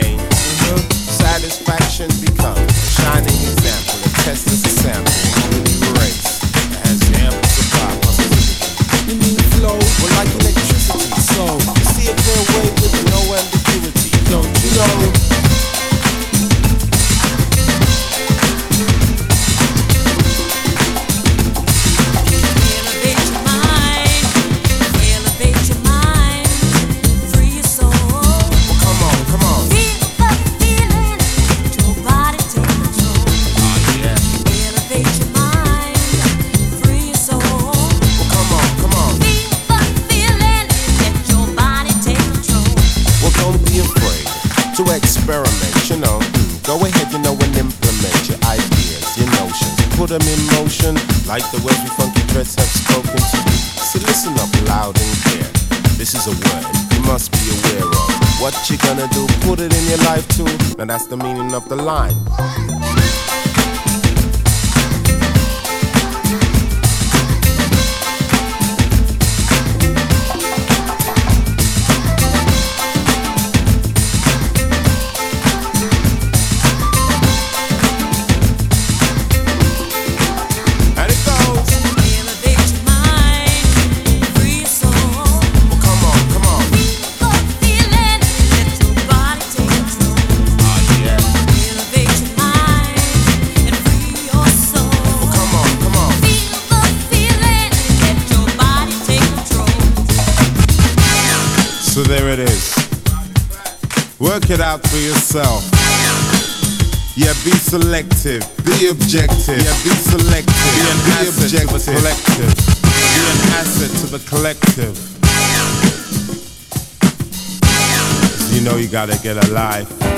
gain. Satisfaction becomes shining. afraid to experiment, you know. Mm, go ahead, you know, and implement your ideas, your notions. Put them in motion, like the words we funky dreads have spoken to you. So listen up loud and clear. This is a word you must be aware of. What you gonna do, put it in your life too. Now that's the meaning of the line. It is. Work it out for yourself. Yeah, be selective, be objective. Yeah, be selective, be, an be objective. To the collective. Be an asset to the collective. You know you gotta get a life.